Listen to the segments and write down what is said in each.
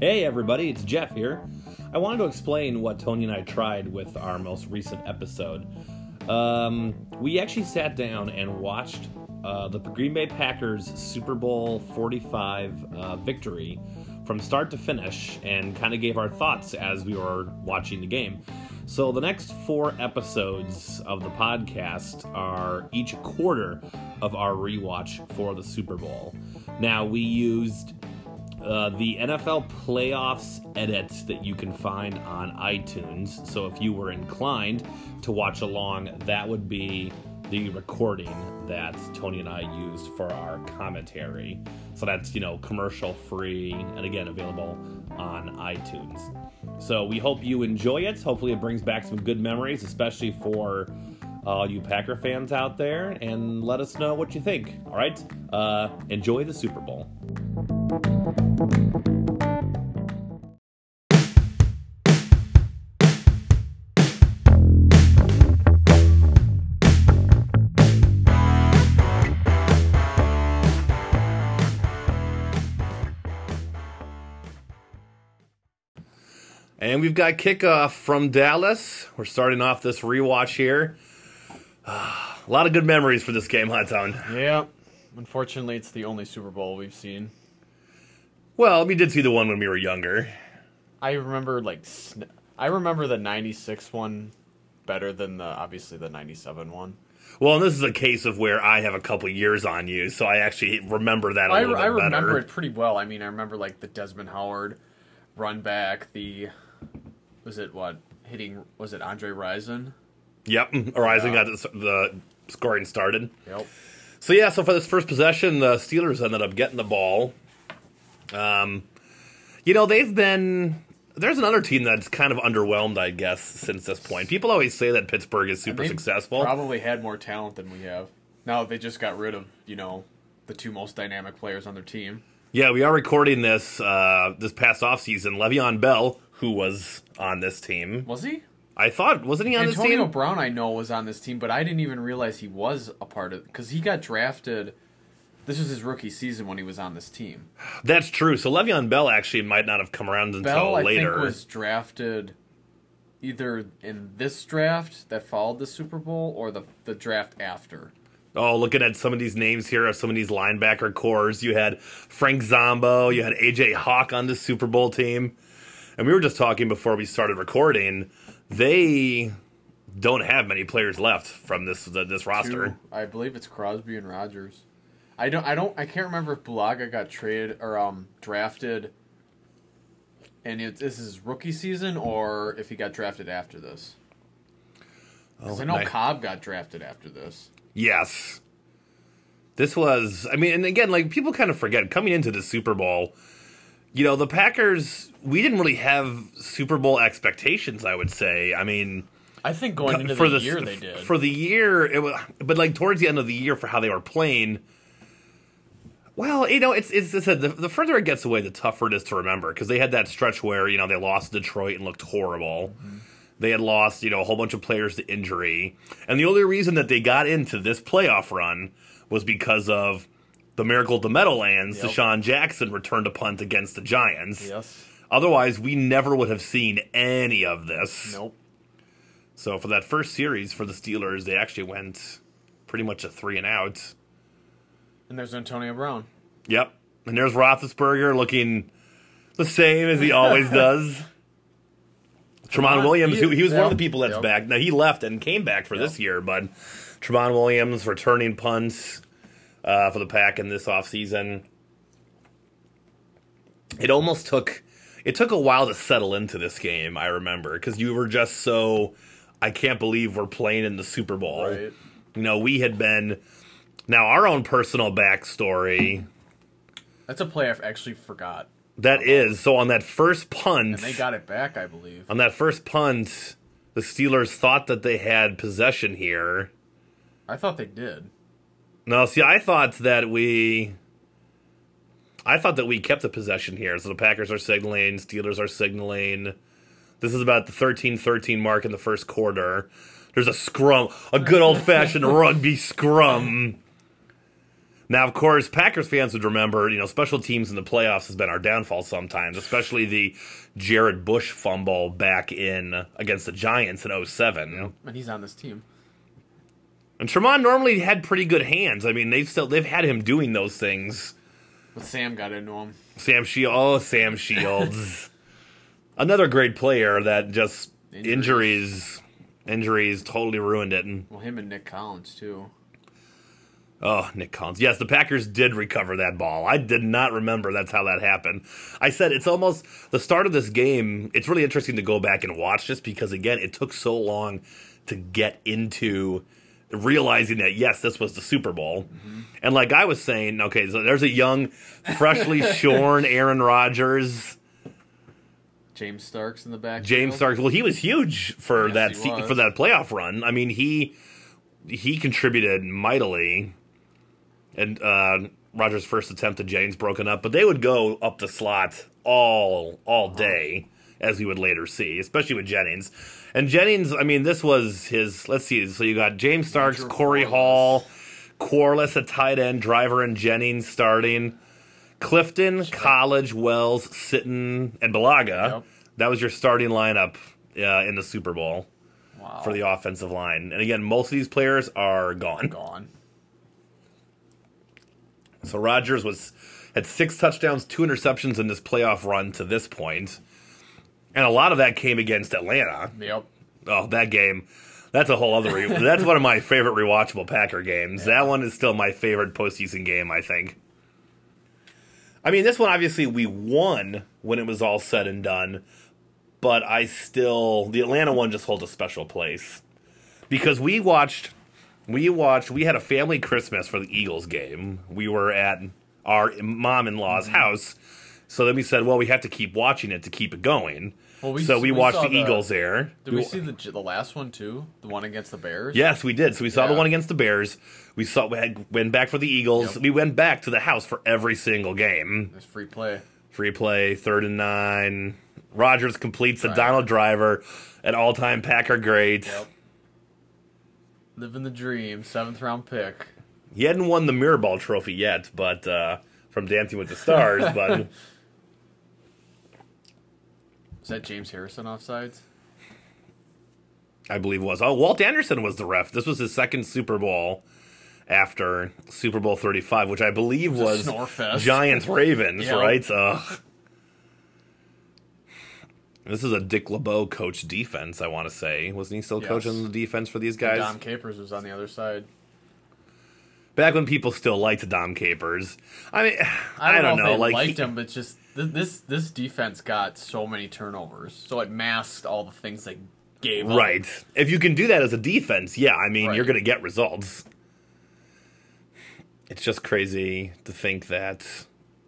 Hey everybody, it's Jeff here. I wanted to explain what Tony and I tried with our most recent episode. Um, we actually sat down and watched uh, the Green Bay Packers Super Bowl 45 uh, victory from start to finish and kind of gave our thoughts as we were watching the game. So, the next four episodes of the podcast are each quarter of our rewatch for the Super Bowl. Now, we used uh, the NFL playoffs edits that you can find on iTunes. So if you were inclined to watch along, that would be the recording that Tony and I used for our commentary. So that's, you know, commercial free and again available on iTunes. So we hope you enjoy it. Hopefully, it brings back some good memories, especially for all you Packer fans out there. And let us know what you think. All right? Uh, enjoy the Super Bowl. And we've got kickoff from Dallas. We're starting off this rewatch here. A lot of good memories for this game, Hot Town. Yeah. Unfortunately, it's the only Super Bowl we've seen. Well, we did see the one when we were younger. I remember like I remember the 96 one better than the obviously the 97 one. Well, and this is a case of where I have a couple years on you, so I actually remember that a I, little bit I remember better. it pretty well. I mean, I remember like the Desmond Howard run back, the was it what hitting was it Andre Rison? Yep, Rison got the, the scoring started. Yep. So yeah, so for this first possession, the Steelers ended up getting the ball. Um, you know they've been. There's another team that's kind of underwhelmed, I guess, since this point. People always say that Pittsburgh is super successful. Probably had more talent than we have. Now they just got rid of you know the two most dynamic players on their team. Yeah, we are recording this uh, this past off season. Le'Veon Bell, who was on this team, was he? I thought wasn't he on Antonio this team? Antonio Brown, I know, was on this team, but I didn't even realize he was a part of because he got drafted. This was his rookie season when he was on this team. That's true. So Le'Veon Bell actually might not have come around until Bell, I. Think was drafted either in this draft that followed the Super Bowl or the the draft after. Oh, looking at some of these names here of some of these linebacker cores, you had Frank Zombo, you had AJ Hawk on the Super Bowl team, and we were just talking before we started recording. They don't have many players left from this this roster. Two, I believe it's Crosby and Rodgers. I don't. I don't. I can't remember if Bulaga got traded or um, drafted, and it, this is rookie season, or if he got drafted after this. Oh, I know Cobb got drafted after this. Yes. This was, I mean, and again, like people kind of forget coming into the Super Bowl, you know, the Packers, we didn't really have Super Bowl expectations, I would say. I mean, I think going into for the, the year they did. For the year, it was, but like towards the end of the year for how they were playing, well, you know, it's it's, it's a, the, the further it gets away, the tougher it is to remember because they had that stretch where you know they lost Detroit and looked horrible. Mm-hmm. They had lost, you know, a whole bunch of players to injury. And the only reason that they got into this playoff run was because of the miracle of the Meadowlands. Yep. DeSean Jackson returned a punt against the Giants. Yes. Otherwise, we never would have seen any of this. Nope. So for that first series for the Steelers, they actually went pretty much a three and out. And there's Antonio Brown. Yep. And there's Roethlisberger looking the same as he always does. Tramon Williams, he, he was one of the people that's yep. back. Now he left and came back for yep. this year, but Tramon Williams returning punts uh, for the pack in this offseason. It almost took it took a while to settle into this game. I remember because you were just so I can't believe we're playing in the Super Bowl. Right. You know, we had been now our own personal backstory. That's a play I've actually forgot. That is so. On that first punt, and they got it back, I believe. On that first punt, the Steelers thought that they had possession here. I thought they did. No, see, I thought that we. I thought that we kept the possession here. So the Packers are signaling, Steelers are signaling. This is about the 13-13 mark in the first quarter. There's a scrum, a good old fashioned rugby scrum. Now, of course, Packers fans would remember, you know, special teams in the playoffs has been our downfall sometimes, especially the Jarrett Bush fumble back in against the Giants in 07. And he's on this team. And Tramon normally had pretty good hands. I mean, they've still they've had him doing those things. But Sam got into him. Sam Shields, oh Sam Shields, another great player that just Injuries. injuries, injuries totally ruined it. And Well, him and Nick Collins too. oh, Nick Collins, yes, the Packers did recover that ball. I did not remember that's how that happened. I said it's almost the start of this game. It's really interesting to go back and watch this because again, it took so long to get into realizing that yes, this was the Super Bowl. And like I was saying, okay, so there's a young, freshly shorn Aaron Rodgers. James Starks in the back. James Starks. Well, he was huge for Yes, that se- for that playoff run. I mean, he he contributed mightily. And uh Rodgers' first attempt at James broken up, but they would go up the slot all all day, as we would later see, especially with Jennings. And Jennings, I mean, this was his. Let's see. So you got James Starks, Roger Corey Quarless. Hall, Quarless a tight end, Driver and Jennings starting. Clifton, Colledge, Wells, Sitton, and Bulaga. Yep. That was your starting lineup uh, in the Super Bowl Wow. for the offensive line. And again, most of these players are gone. gone. So Rodgers was had six touchdowns, two interceptions in this playoff run to this point, and a lot of that came against Atlanta. Yep. Oh, that game. That's a whole other. Re- that's one of my favorite rewatchable Packer games. That one is still my favorite postseason game. I think. I mean, this one obviously we won when it was all said and done, but I still the Atlanta one just holds a special place because we watched. We watched. We had a family Christmas for the Eagles game. We were at our mom-in-law's mm-hmm. house, so then we said, "Well, we have to keep watching it to keep it going." Well, we so we, we watched the, the- Eagles there. Did we see the the last one too? The one against the Bears. Yes, we did. So we saw the one against the Bears. We saw we had, went back for the Eagles. Yep. We went back to the house for every single game. It's free play. Free play, third and nine. Rodgers completes the Donald Driver, an all-time Packer great. Yep. Living the dream. Seventh round pick. He hadn't won the Mirror Ball trophy yet, but uh, from Dancing with the Stars. but Is that James Harrison offsides? I believe it was. Oh, Walt Anderson was the ref. This was his second Super Bowl after Super Bowl 35, which I believe a was. Giants Ravens, Yep. right? Ugh. This is a Dick LeBeau coach defense, I want to say. Wasn't he still Yes. coaching the defense for these guys? Dom Capers was on the other side. Back when people still liked Dom Capers. I mean, I, I don't, don't, know, they Like, liked he- him, but just th- this this defense got so many turnovers, so it masked all the things they gave. up. Right. If you can do that as a defense, yeah, I mean, you're going to get results. It's just crazy to think that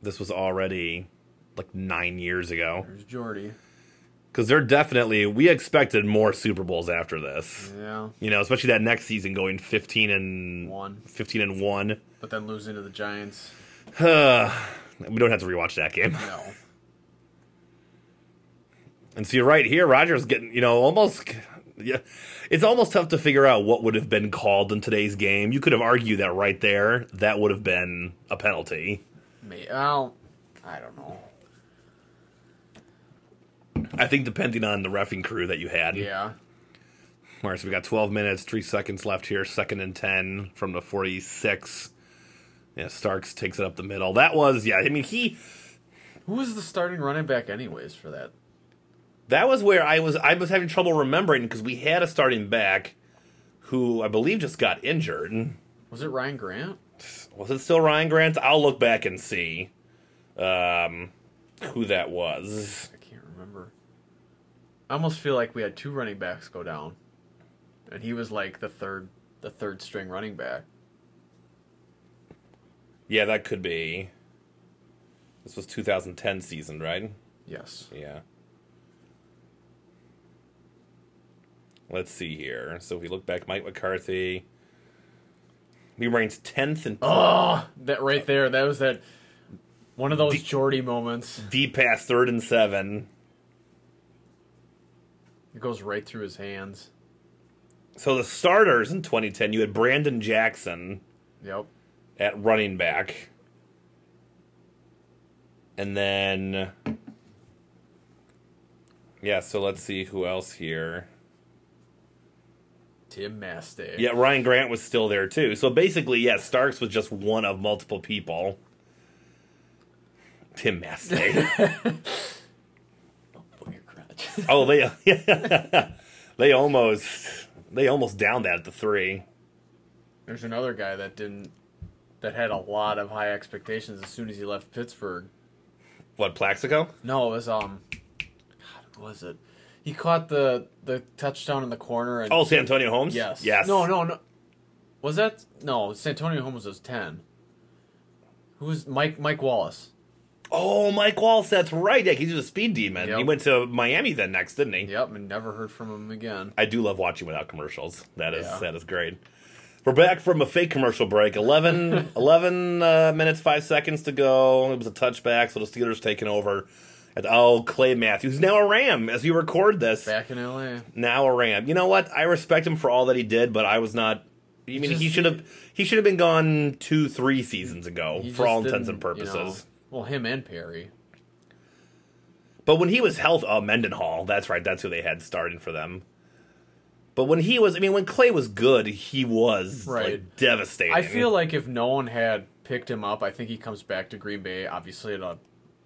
this was already like nine years ago. There's Jordy. Because they're definitely, we expected more Super Bowls after this. Yeah, You know, especially that next season going 15 and one, 15 and 1. but then losing to the Giants. we don't have to rewatch that game. No. And so you're right here, Rodgers getting, you know, almost. Yeah, it's almost tough to figure out what would have been called in today's game. You could have argued that right there, that would have been a penalty. May well, I don't know. I think depending on the refing crew that you had. Yeah, All right, so we got 12 minutes, three seconds left here, second and 10 from the 46. Yeah, Starks takes it up the middle. That was, yeah, I mean, he. who was the starting running back, anyways, for that? That was where I was. I was having trouble remembering because we had a starting back who I believe just got injured. Was it Ryan Grant? Was it still Ryan Grant? I'll look back and see um, who that was. I remember. I almost feel like we had two running backs go down, and he was like the third, the third string running back. Yeah, that could be. This was 2010 season, right? Yes. Yeah. Let's see here. So if we look back, Mike McCarthy. He ranks 10th and Oh, that right there. That was that. One of those D- Jordy moments. deep pass, third and seven. It goes right through his hands. So the starters in 2010, you had Brandon Jackson, Yep. at running back. And then Yeah, so let's see who else here. Tim Masthay. Yeah, Ryan Grant was still there too. So basically, yeah, Starks was just one of multiple people. Tim Masthay. Book your crotch. oh, they they almost they almost downed that at the three. There's another guy that didn't that had a lot of high expectations as soon as he left Pittsburgh. What Plaxico? No, it was um God, was it? He caught the the touchdown in the corner and Oh, Santonio Holmes. Yes. Yes. No, no, no. Was that no? Santonio Holmes was ten. Who was Mike? Mike Wallace. Oh, Mike Walsh. That's right. Yeah, he's a speed demon. Yep. He went to Miami then next, didn't he? Yep, and never heard from him again. I do love watching without commercials. That is Yeah. that is great. We're back from a fake commercial break. 11, 11 uh, minutes, five seconds to go. It was a touchback, so the Steelers taking over. And, oh, Clay Matthews, now a Ram as you record this. Back in L.A. Now a Ram. You know what? I respect him for all that he did, but I was not. I mean, he should have he should have been gone two, three seasons ago for all intents and didn't, you know- purposes. Well, him and Perry. But when he was health, oh Mendenhall, that's right, that's who they had starting for them. But when he was, I mean, when Clay was good, he was Right. like devastating. I feel like if no one had picked him up, I think he comes back to Green Bay, obviously at a,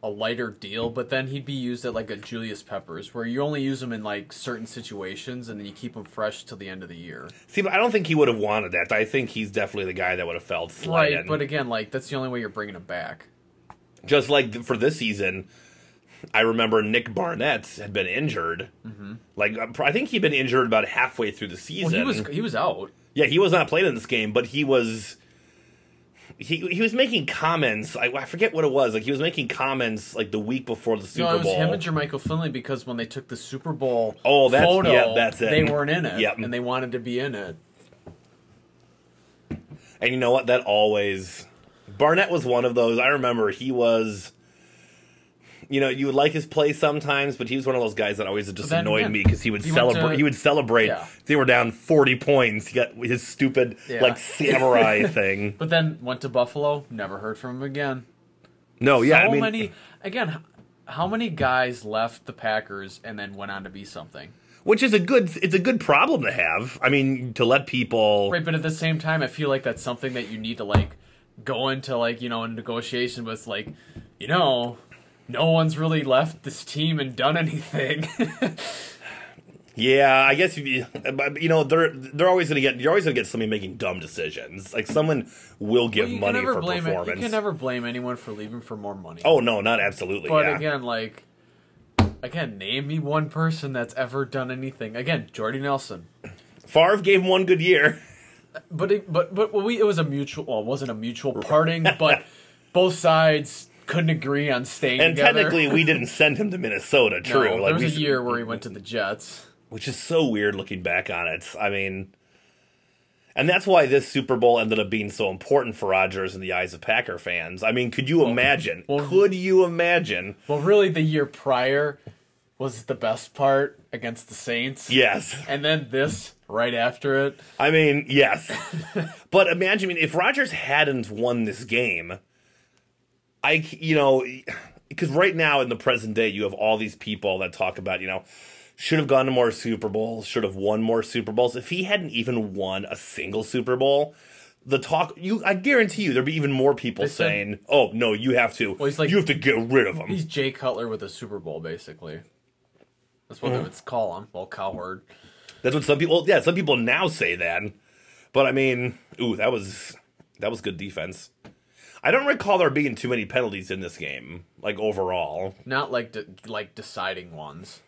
a lighter deal, but then he'd be used at like a Julius Peppers, where you only use him in like certain situations and then you keep him fresh till the end of the year. See, but I don't think he would have wanted that. I think he's definitely the guy that would have felt slighted. Right, but again, like that's the only way you're bringing him back. Just like for this season, I remember Nick Barnett had been injured. Mm-hmm. Like uh, I think he'd been injured about halfway through the season. Well, he was he was out. Yeah, he was not playing in this game, but he was. He, he was making comments. I, I forget what it was. Like he was making comments like the week before the Super No, it was Bowl. him and Jermichael Finley because when they took the Super Bowl Oh, that's- photo, yeah, that's it. they weren't in it, Yep. and they wanted to be in it. And you know what? That always Barnett was one of those. I remember he was. You know, you would like his play sometimes, but he was one of those guys that always just annoyed again, me because he would he celebrate. to- he would celebrate. Yeah. They were down forty points. He got his stupid Yeah. like samurai thing. But then went to Buffalo, never heard from him again. No, yeah, so I mean, many again. How many guys left the Packers and then went on to be something? which is a good. It's a good problem to have. I mean, to let people. Right, but at the same time, I feel like that's something that you need to like go into like you know a negotiation with like you know no one's really left this team and done anything. Yeah, I guess you, but, you know they're they're always gonna get you're always gonna get somebody making dumb decisions. Like someone will give you money for blame it. performance. You can never blame anyone for leaving for more money. oh no, not absolutely. but yeah. again, like again, name me one person that's ever done anything. Again, Jordy Nelson. Favre gave him one good year. But it, but but we, it was a mutual. Well, it wasn't a mutual parting, but both sides couldn't agree on staying And together. technically, we didn't send him to Minnesota. No, True, there like was we, a year where he went to the Jets. which is so weird looking back on it. I mean, and that's why this Super Bowl ended up being so important for Rodgers in the eyes of Packer fans. I mean, could you imagine? well- could you imagine? Well, really, the year prior was the best part against the Saints. Yes. And then this right after it. I mean, yes. but imagine I mean, if Rodgers hadn't won this game, I you know, because right now in the present day, you have all these people that talk about, you know, should have gone to more Super Bowls, should have won more Super Bowls. If he hadn't even won a single Super Bowl, the talk, you, I guarantee you, there'd be even more people said- saying, "Oh no, you have to, Well, he's like- you have to get rid of him." He's Jay Cutler with a Super Bowl, basically. That's what hmm. they would call him. Well, coward. That's what some people. Yeah, some people now say that. But I mean, ooh, that was that was good defense. I don't recall there being too many penalties in this game, like overall. Not like de- like deciding ones.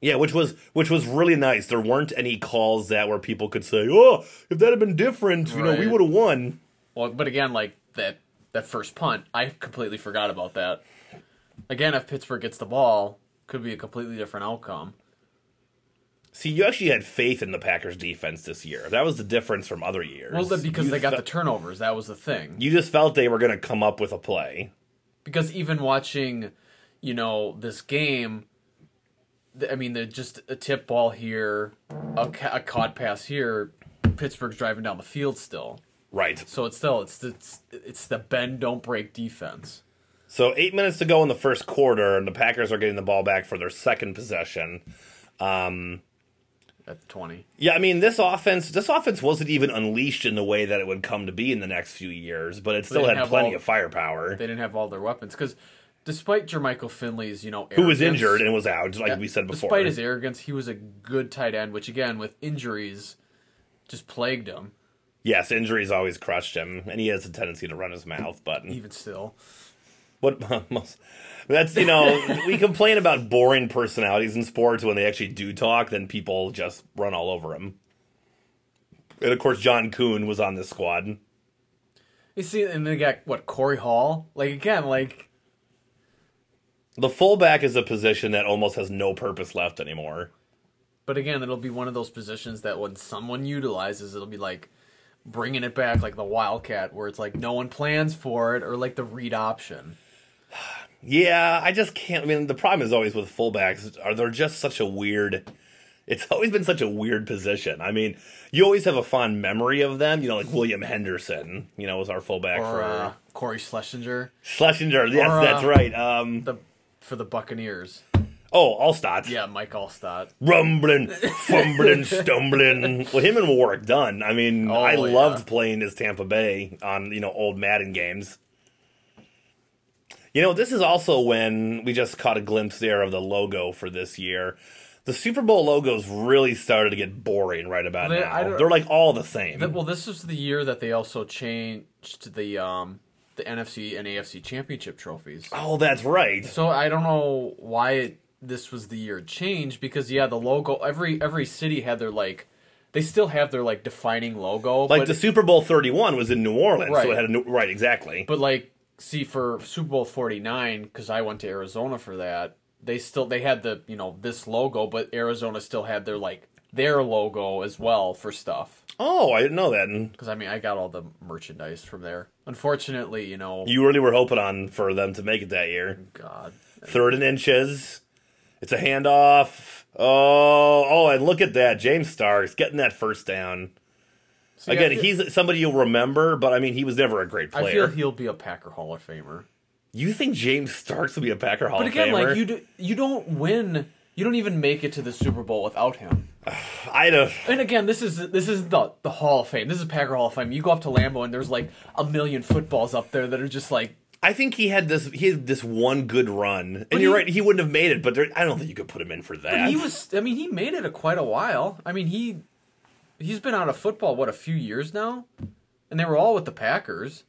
Yeah, which was which was really nice. There weren't any calls that where people could say, "Oh, if that had been different, you know, we would have won." Well, but again, like that that first punt, I completely forgot about that. Again, if Pittsburgh gets the ball, could be a completely different outcome. See, you actually had faith in the Packers defense this year. That was the difference from other years. Well, because You they got fe- the turnovers, that was the thing. You just felt they were going to come up with a play. Because even watching, you know, this game, I mean, they're just a tip ball here, a, ca- a caught pass here. Pittsburgh's driving down the field still. Right. So it's still it's it's it's the bend don't break defense. So eight minutes to go in the first quarter, and the Packers are getting the ball back for their second possession. Um, At twenty. yeah, I mean this offense. This offense wasn't even unleashed in the way that it would come to be in the next few years, but it still had plenty all- of firepower. They didn't have all their weapons because, despite Jermichael Finley's you know Who was injured and was out, like we said before. Despite his arrogance, he was a good tight end, which again with injuries, just plagued him. yes, injuries always crushed him, and he has a tendency to run his mouth. But Even still, what most that's you know we complain about boring personalities in sports when they actually do talk, then people just run all over them. And of course, John Kuhn was on this squad. you see, and they got what Korey Hall. Like again, like The fullback is a position that almost has no purpose left anymore. But again, it'll be one of those positions that when someone utilizes, it'll be like bringing it back, like the wildcat, where it's like no one plans for it, or like the read option. Yeah, I just can't. I mean, the problem is always with fullbacks are they're just such a weird. It's always been such a weird position. I mean, you always have a fond memory of them. You know, like William Henderson. You know, was our fullback Or for uh, Cory Schlesinger, Schlesinger. Yes, or, uh, that's right. Um, the for the Buccaneers. oh, Alstott. Yeah, Mike Alstott. rumbling, fumbling, stumbling. Well, him and Warrick Dunn. I mean, Oh, I yeah. loved playing as Tampa Bay on you know old Madden games. You know, this is also when we just caught a glimpse there of the logo for this year. The Super Bowl logos really started to get boring right about they, now. They're like all the same. Th- Well, this was the year that they also changed the um the NFC and AFC championship trophies. oh, that's right. So I don't know why it, this was the year it changed because yeah, the logo every every city had their like they still have their like defining logo, Like the Super Bowl 31 was in New Orleans, so it had a new, right exactly. but like see for Super Bowl 49 because I went to Arizona for that, they still they had the, you know, this logo, but Arizona still had their like their logo as well for stuff. oh, I didn't know that. Because I mean, I got all the merchandise from there. Unfortunately, you know, you really were hoping on for them to make it that year. God, third and inches. It's a handoff. Oh, oh, and look at that. James Starks getting that first down. See, Again, feel- he's somebody you'll remember, but I mean, he was never a great player. I feel he'll be a Packer Hall of Famer. you think James Starks will be a Packer Hall of Famer. But of again, Famer? like you do, you don't win. You don't even make it to the Super Bowl without him. I don't. And again, this is this is the the Hall of Fame. This is Packer Hall of Fame. You go up to Lambeau and there's like a million footballs up there that are just like I think he had this. He had this one good run, and But you're he- right. He wouldn't have made it, but there, I don't think you could put him in for that. He was. I mean, he made it a quite a while. I mean, he he's been out of football what a few years now, and they were all with the Packers.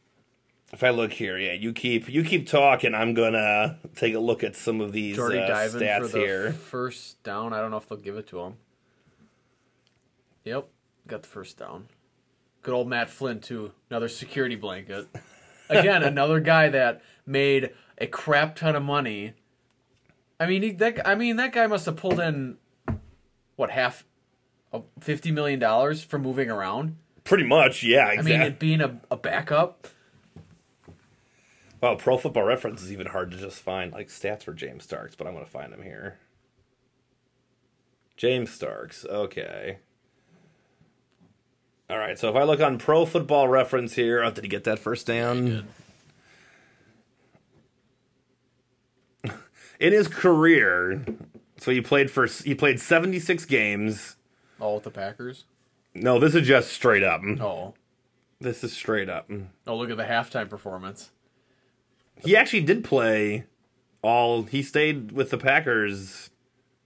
If I look here, yeah, you keep you keep talking. I'm gonna take a look at some of these Jordy uh, stats here. first down. I don't know if they'll give it to him. Yep, got the first down. Good old Matt Flynn too. Another security blanket. Again, another guy that made a crap ton of money. I mean, he, that I mean that guy must have pulled in what half, fifty million dollars for moving around. Pretty much, yeah. I mean, it being a, a backup. Well, Pro Football Reference is even hard to just find, like stats for James Starks, but I'm going to find him here. James Starks, okay. All right, so if I look on Pro Football Reference here, oh, did he get that first down? In his career, so he played for he played 76 games. Oh, with the Packers. No, this is just straight up. Oh, This is straight up. oh, look at the halftime performance. He actually did play all. He stayed with the Packers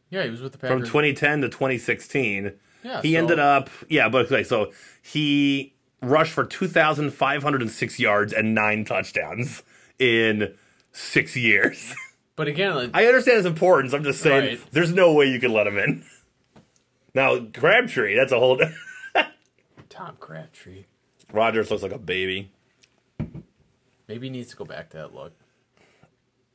Yeah, he was with the Packers. from 2010 to 2016. Yeah, he so- ended up yeah, but okay, so he rushed for 2,506 yards and nine touchdowns in six years. But again, I understand his importance. I'm just saying, Right. there's no way you can let him in. Now Crabtree, that's a whole. Tom Crabtree. Rodgers looks like a baby. Maybe he needs to go back to that look.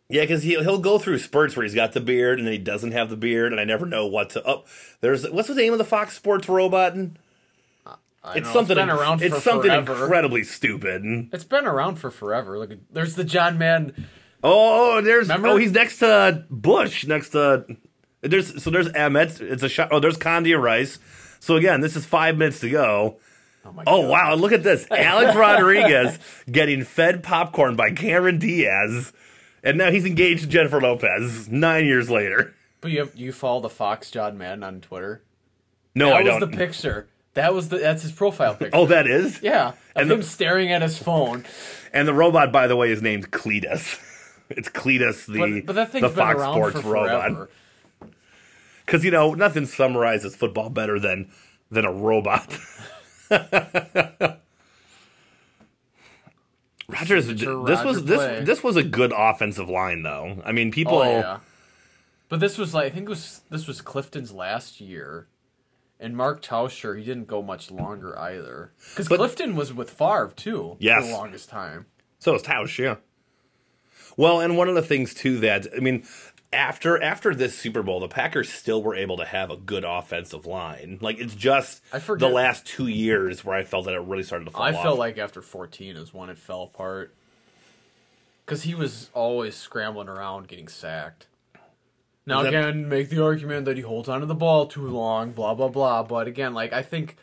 Yeah, because he'll he'll go through spurts where he's got the beard and then he doesn't have the beard, and I never know what to. Oh, there's what's the name of the Fox Sports robot? I It's know, something. It's been around it's something forever. incredibly stupid. It's been around for forever. Look, there's the John Man. Oh, oh, there's Remember? oh he's next to Bush. Next to there's so there's Emmitt. It's a shot. Oh, there's Condia Rice. So again, this is five minutes to go. Oh my Oh God. wow! Look at this, Alex Rodriguez getting fed popcorn by Cameron Diaz, and now he's engaged to Jennifer Lopez. Nine years later. But you have, you follow the Fox John Madden on Twitter. No, that I was don't. That was the picture. That was the that's his profile picture. oh, that is. yeah, of And him staring at his phone. And the robot, by the way, is named Cletus. It's Cletus, the But, but that thing's the Fox Sports robot. forever. Because you know nothing summarizes football better than than a robot. Rodgers, this Signature was Roger this this was a good offensive line though. I mean, oh, people. Oh yeah. But this was like I think it was this was Clifton's last year, and Mark Tauscher he didn't go much longer either. Because Clifton was with Favre too Yes. for the longest time. So is Tausch, yeah. Well, and one of the things too that I mean, after after this Super Bowl, the Packers still were able to have a good offensive line. Like it's just I the last two years where I felt that it really started to fall I off. felt like after 14 is when it fell apart. Because he was always scrambling around getting sacked. Now, that- again, make the argument that he holds onto the ball too long, blah, blah, blah. But again, like, I think,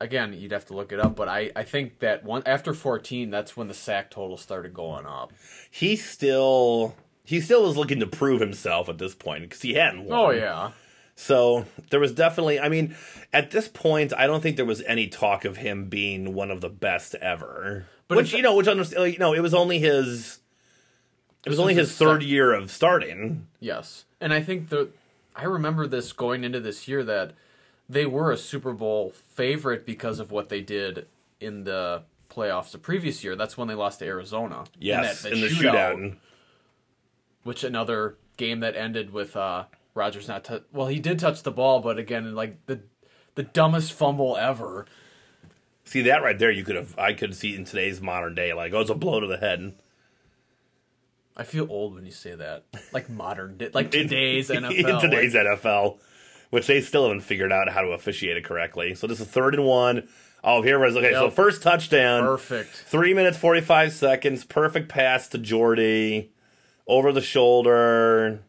again, you'd have to look it up, but I, I think that one after 14, that's when the sack total started going up. he still he still was looking to prove himself at this point because he hadn't oh, won. Oh, yeah. So there was definitely, I mean, at this point, I don't think there was any talk of him being one of the best ever. But which you know, which understand, you know, it was only his, it was only his third year of starting. Yes. And I think the I remember this going into this year that they were a Super Bowl favorite because of what they did in the playoffs the previous year. That's when they lost to Arizona. Yes, that- in that the shootout. Which another game that ended with uh Rodgers not tou well, he did touch the ball, but again, like the the dumbest fumble ever. See that right there, you could have, I could see in today's modern day, like, oh, it's a blow to the head. I feel old when you say that. Like modern, day, like today's NFL. in today's NFL, which they still haven't figured out how to officiate it correctly. So this is third and one. Oh, here was okay. So first touchdown. perfect. Three minutes, 45 seconds. Perfect pass to Jordy. Over the shoulder.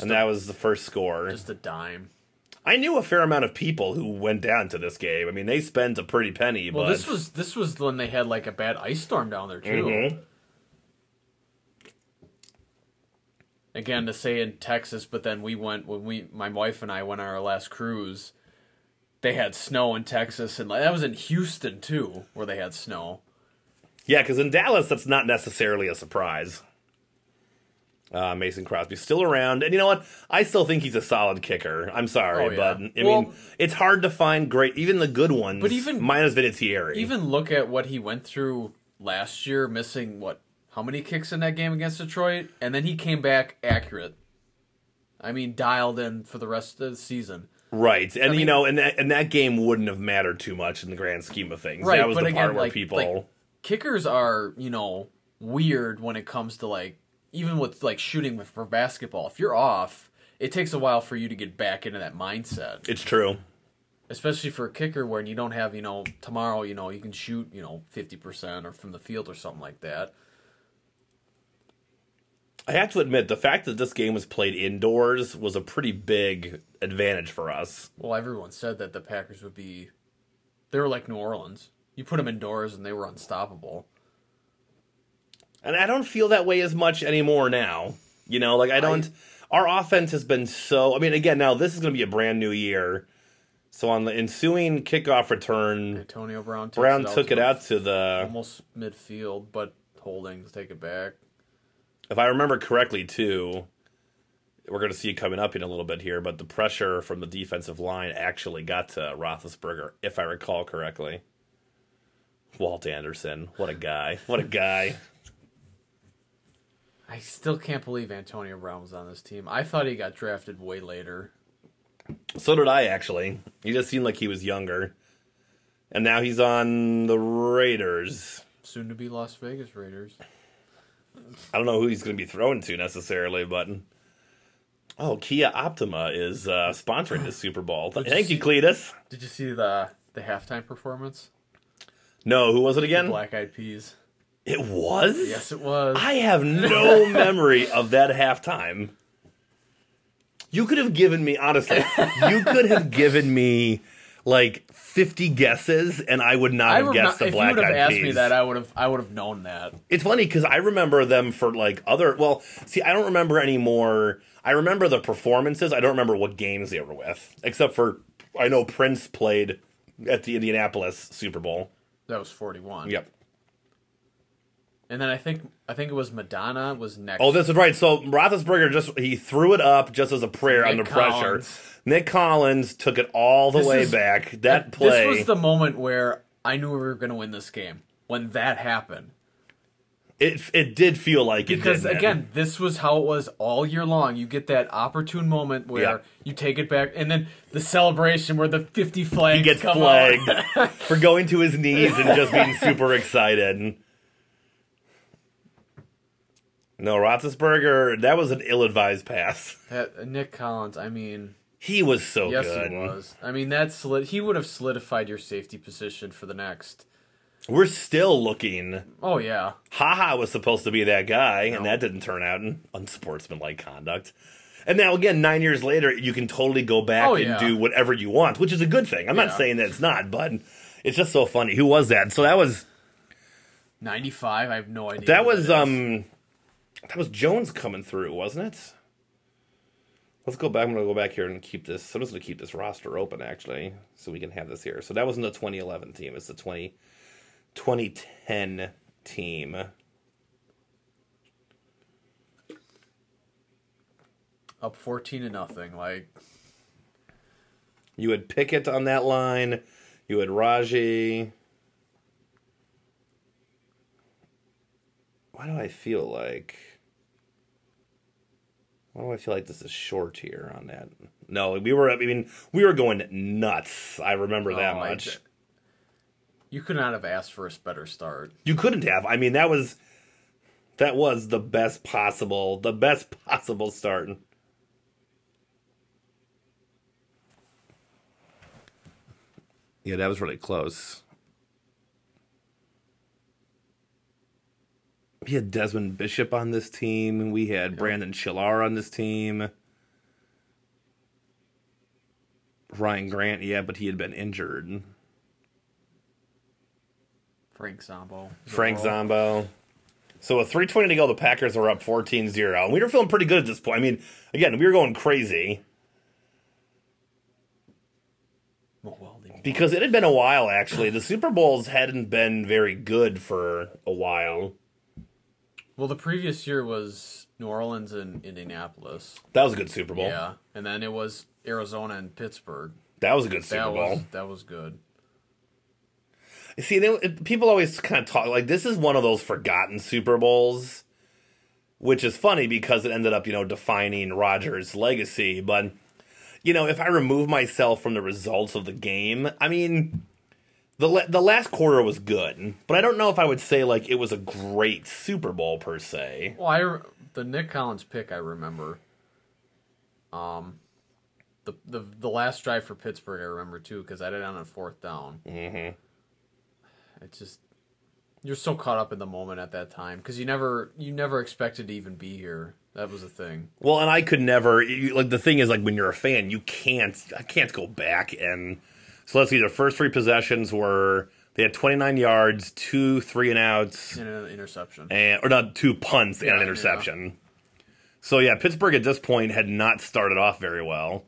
And that was the first score. Just a dime. I knew a fair amount of people who went down to this game. I mean, they spent a pretty penny, Well, but this was this was when they had like a bad ice storm down there too. Mhm. Again, to say in Texas, but then we went when we my wife and I went on our last cruise. They had snow in Texas, and that was in Houston too, where they had snow. yeah, because in Dallas, that's not necessarily a surprise. Uh, Mason Crosby still around, and you know what? I still think he's a solid kicker. I'm sorry, Oh, yeah. but I Well- mean, it's hard to find great, even the good ones. But even- minus Vinatieri, Even look at what he went through last year, missing what how many kicks in that game against Detroit, and then he came back accurate. I mean, dialed in for the rest of the season. Right, and you mean- know, and that, and that game wouldn't have mattered too much in the grand scheme of things. Right, that was but the again, part where like- people. like- kickers are you know weird when it comes to like even with like shooting with for basketball if you're off it takes a while for you to get back into that mindset it's true. especially for a kicker when you don't have you know tomorrow you know you can shoot you know 50% or from the field or something like that I have to admit, the fact that this game was played indoors was a pretty big advantage for us. well everyone said that the packers would be they were like new orleans you put them indoors and they were unstoppable And I don't feel that way as much anymore now. You know, like I don't. our offense has been so. I mean, again, now this is going to be a brand new year. So on the ensuing kickoff return, antonio brown Brown it out took to it out to the. almost midfield but holding to take it back If I remember correctly, too, we're going to see it coming up in a little bit here. But the pressure from the defensive line actually got to Roethlisberger, if I recall correctly. Walt Anderson, what a guy! What a guy! I still can't believe Antonio Brown was on this team. I thought he got drafted way later. So did I actually. He just seemed like he was younger. And now he's on the Raiders. Soon to be Las Vegas Raiders. I don't know who he's going to be thrown to necessarily, but oh, Kia Optima is uh, sponsoring this Super Bowl. Did Thank you, see- Cletus. Did you see the the halftime performance? No, who was it again? Black Eyed Peas. It was. Yes, it was. I have no memory of that halftime. You could have given me honestly. you could have given me like 50 guesses, and I would not I have guessed the Black Eyed Peas. if you would have asked Peas. me that, I would have I would have known that. It's funny because I remember them for like other. Well, see, I don't remember anymore. I remember the performances. I don't remember what games they were with, except for I know Prince played at the Indianapolis Super Bowl. That was forty one. Yep. And then I think I think it was Madonna was next. Oh, this is right. So Roethlisberger just he threw it up just as a prayer Nick under pressure. Nick Collins took it all the This way is- back. That play. This was the moment where I knew we were going to win this game when that happened. it it did feel like it Because did, again, this was how it was all year long. You get that opportune moment where Yeah. you take it back, and then the celebration where the fifty flags he gets flagged out. for going to his knees and just being super excited. No, Roethlisberger, that was an ill-advised pass. That- Nick Collins, I mean, He was so yes, good. he was. I mean, that solid. He would have solidified your safety position for the next. We're still looking. Oh yeah, Ha Ha was supposed to be that guy, and that didn't turn out in unsportsmanlike conduct. And now again, nine years later, you can totally go back Oh, and yeah. do whatever you want, which is a good thing. I'm not saying that it's not, but it's just so funny. Who was that? So that was ninety five. I have no idea. that was um that was Jones coming through, wasn't it? Let's go back. I'm gonna go back here and keep this. I'm just gonna keep this roster open actually, so we can have this here. So that wasn't the 2011 team. It's the 20 2010 team. up fourteen to nothing. Like You had Pickett on that line. You had Raji. Why do I feel like? Why do I feel like this is short here on that? No, we were. I mean, we were going nuts. I remember that oh, I- much. you could not have asked for a better start. You couldn't have. I mean, that was that was the best possible, the best possible start. Yeah, that was really close. We had Desmond Bishop on this team. We had Brandon Chillar on this team. Ryan Grant, yeah, but he had been injured. Frank Zombo. Frank. Zombo. So with 320 to go, the Packers are up 14-0. And we were feeling pretty good at this point. I mean, again, we were going crazy well, because it had been a while actually. The Super Bowls hadn't been very good for a while. Well, the previous year was New Orleans and Indianapolis. That was a good Super Bowl. Yeah, and then it was Arizona and Pittsburgh. That was a good Super That Bowl. was that was good. See, they, it, people always kind of talk like this is one of those forgotten Super Bowls, which is funny because it ended up, you know, defining Rodgers' legacy. But, you know, if I remove myself from the results of the game, I mean, the la- the last quarter was good, but I don't know if I would say like it was a great Super Bowl per se. Well, I re- the Nick Collins pick I remember. Um, the the the last drive for Pittsburgh I remember too because I did it on a fourth down. Mm-hmm. It just you're so caught up in the moment at that time because you never you never expected to even be here. That was the thing. Well, and I could never like the thing is like when you're a fan, you can't I can't go back and so let's see. Their first three possessions were they had 29 yards, two three and outs, And an interception. and or not two punts and Yeah, an yeah. interception. So yeah, Pittsburgh at this point had not started off very well,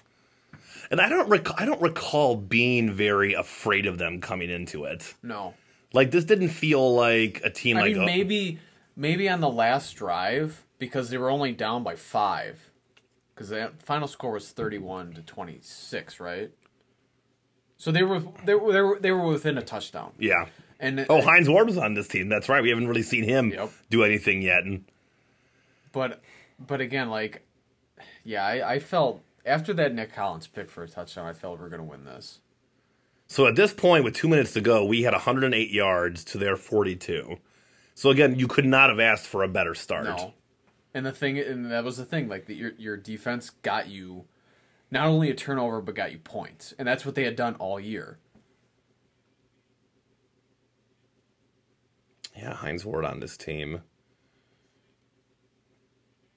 and I don't rec- I don't recall being very afraid of them coming into it. No, Like this didn't feel like a team I like mean oh, maybe maybe on the last drive because they were only down by five because the final score was thirty-one to twenty-six, right? So they were they were they were, they were within a touchdown. yeah. And Oh, Hines Ward was on this team. That's right. We haven't really seen him Yep. do anything yet. And but but again, like yeah, I, I felt after that Nick Collins pick for a touchdown, I felt we're gonna win this. So at this point, with two minutes to go, we had 108 yards to their 42. So again, you could not have asked for a better start. No. And the thing, and that was the thing, like the, your your defense got you not only a turnover but got you points, and that's what they had done all year. Yeah, Hines Ward on this team.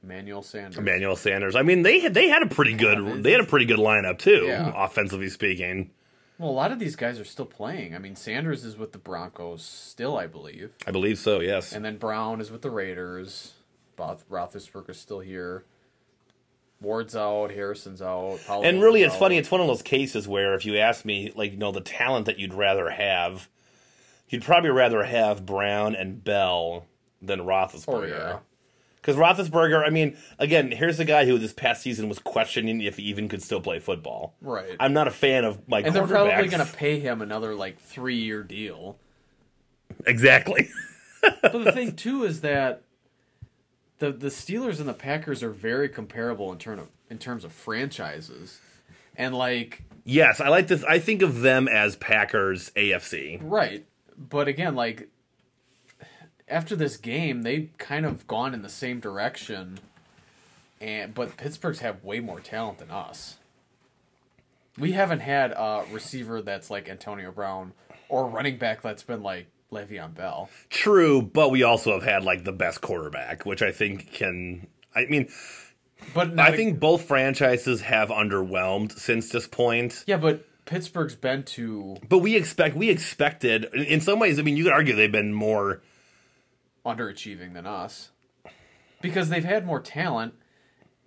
Emmanuel Sanders. Emmanuel Sanders. I mean, they had they had a pretty good they had a pretty good lineup too, Yeah. offensively speaking. Well, a lot of these guys are still playing. I mean, Sanders is with the Broncos still, I believe, I believe so. Yes. and then Brown is with the Raiders. Roth- Roethlisberger's still here. Ward's out. Harrison's out. Powell's And really, it's out. funny. It's one of those cases where if you ask me, like, you know, the talent that you'd rather have, you'd probably rather have Brown and Bell than Oh Roethlisberger. yeah. Because Roethlisberger, I mean, again, here's the guy who this past season was questioning if he even could still play football. Right. I'm not a fan of my and they're probably going to pay him another like three year deal. exactly. But the thing too is that the the Steelers and the Packers are very comparable in term of in terms of franchises, and like yes, I like this. I think of them as Packers AFC. right. But again, like after this game, they've kind of gone in the same direction, and but Pittsburgh's have way more talent than us. We haven't had a receiver that's like Antonio Brown or running back that's been like Le'Veon Bell. True, but we also have had like the best quarterback, which I think can. I mean, But I think both franchises have underwhelmed since this point. yeah, but Pittsburgh's been to But we expect we expected in- in some ways. I mean, you could argue they've been more. underachieving than us because they've had more talent.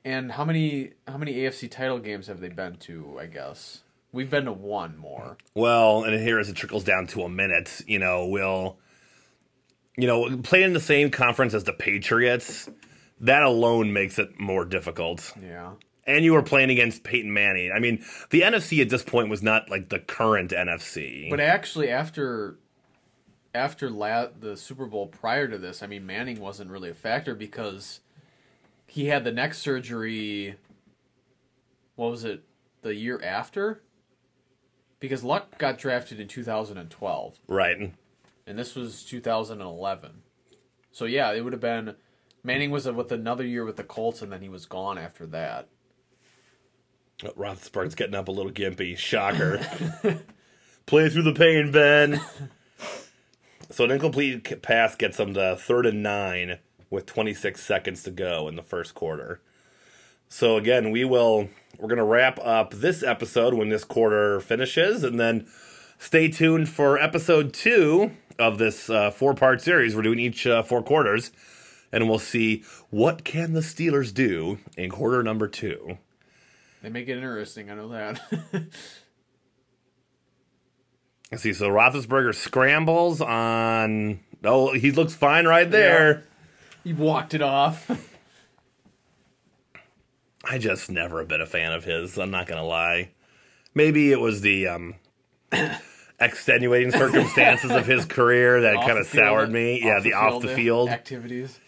And how many how many AFC title games have they been to? I guess we've been to one more. Well, and here as it trickles down to a minute, you know, we'll, you know playing in the same conference as the Patriots. That alone makes it more difficult. Yeah, And you were playing against Peyton Manning. I mean, the NFC at this point was not like the current NFC. but actually after after la- the Super Bowl prior to this, I mean Manning wasn't really a factor because he had the neck surgery. What was it? The year after. Because Luck got drafted in 2012. right. and this was 2011. So yeah, it would have been Manning was with another year with the Colts, and then he was gone after that. Oh, Roethlisberger's getting up a little gimpy. Shocker. Play through the pain, Ben. so an incomplete pass gets them to third and nine with 26 seconds to go in the first quarter. So again, we will we're gonna wrap up this episode when this quarter finishes, and then stay tuned for episode two of this uh, four part series. We're doing each uh, four quarters, and we'll see what can the Steelers do in quarter number two. They make it interesting. I know that. Let's see. So Roethlisberger scrambles on. Oh, he looks fine right there. he walked it off. I just never have been a fan of his. I'm not gonna lie. Maybe it was the um, extenuating circumstances of his career that kind of soured me. yeah, the off the field. activities.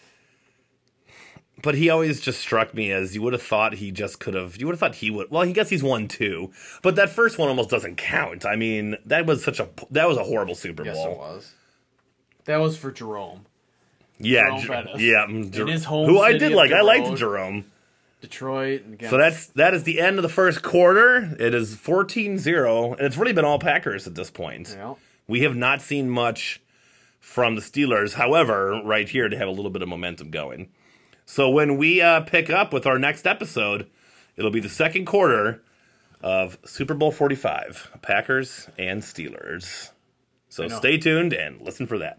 But he always just struck me as you would have thought he just could have. You would have thought he would. Well, he guess he's won two, but that first one almost doesn't count. I mean, that was such a that was a horrible Super Bowl. Yes, it was. That was for Jerome. Yeah, Jerome Jer- Bettis. yeah, mm, In Jer- his home who I did like. I liked Jerome. Detroit. So that's that is the end of the first quarter. It is 14-0, and it's really been all Packers at this point. know, We have not seen much from the Steelers. However, right here to have a little bit of momentum going. So when we uh, pick up with our next episode, it'll be the second quarter of Super Bowl 45, Packers and Steelers. So stay tuned and listen for that.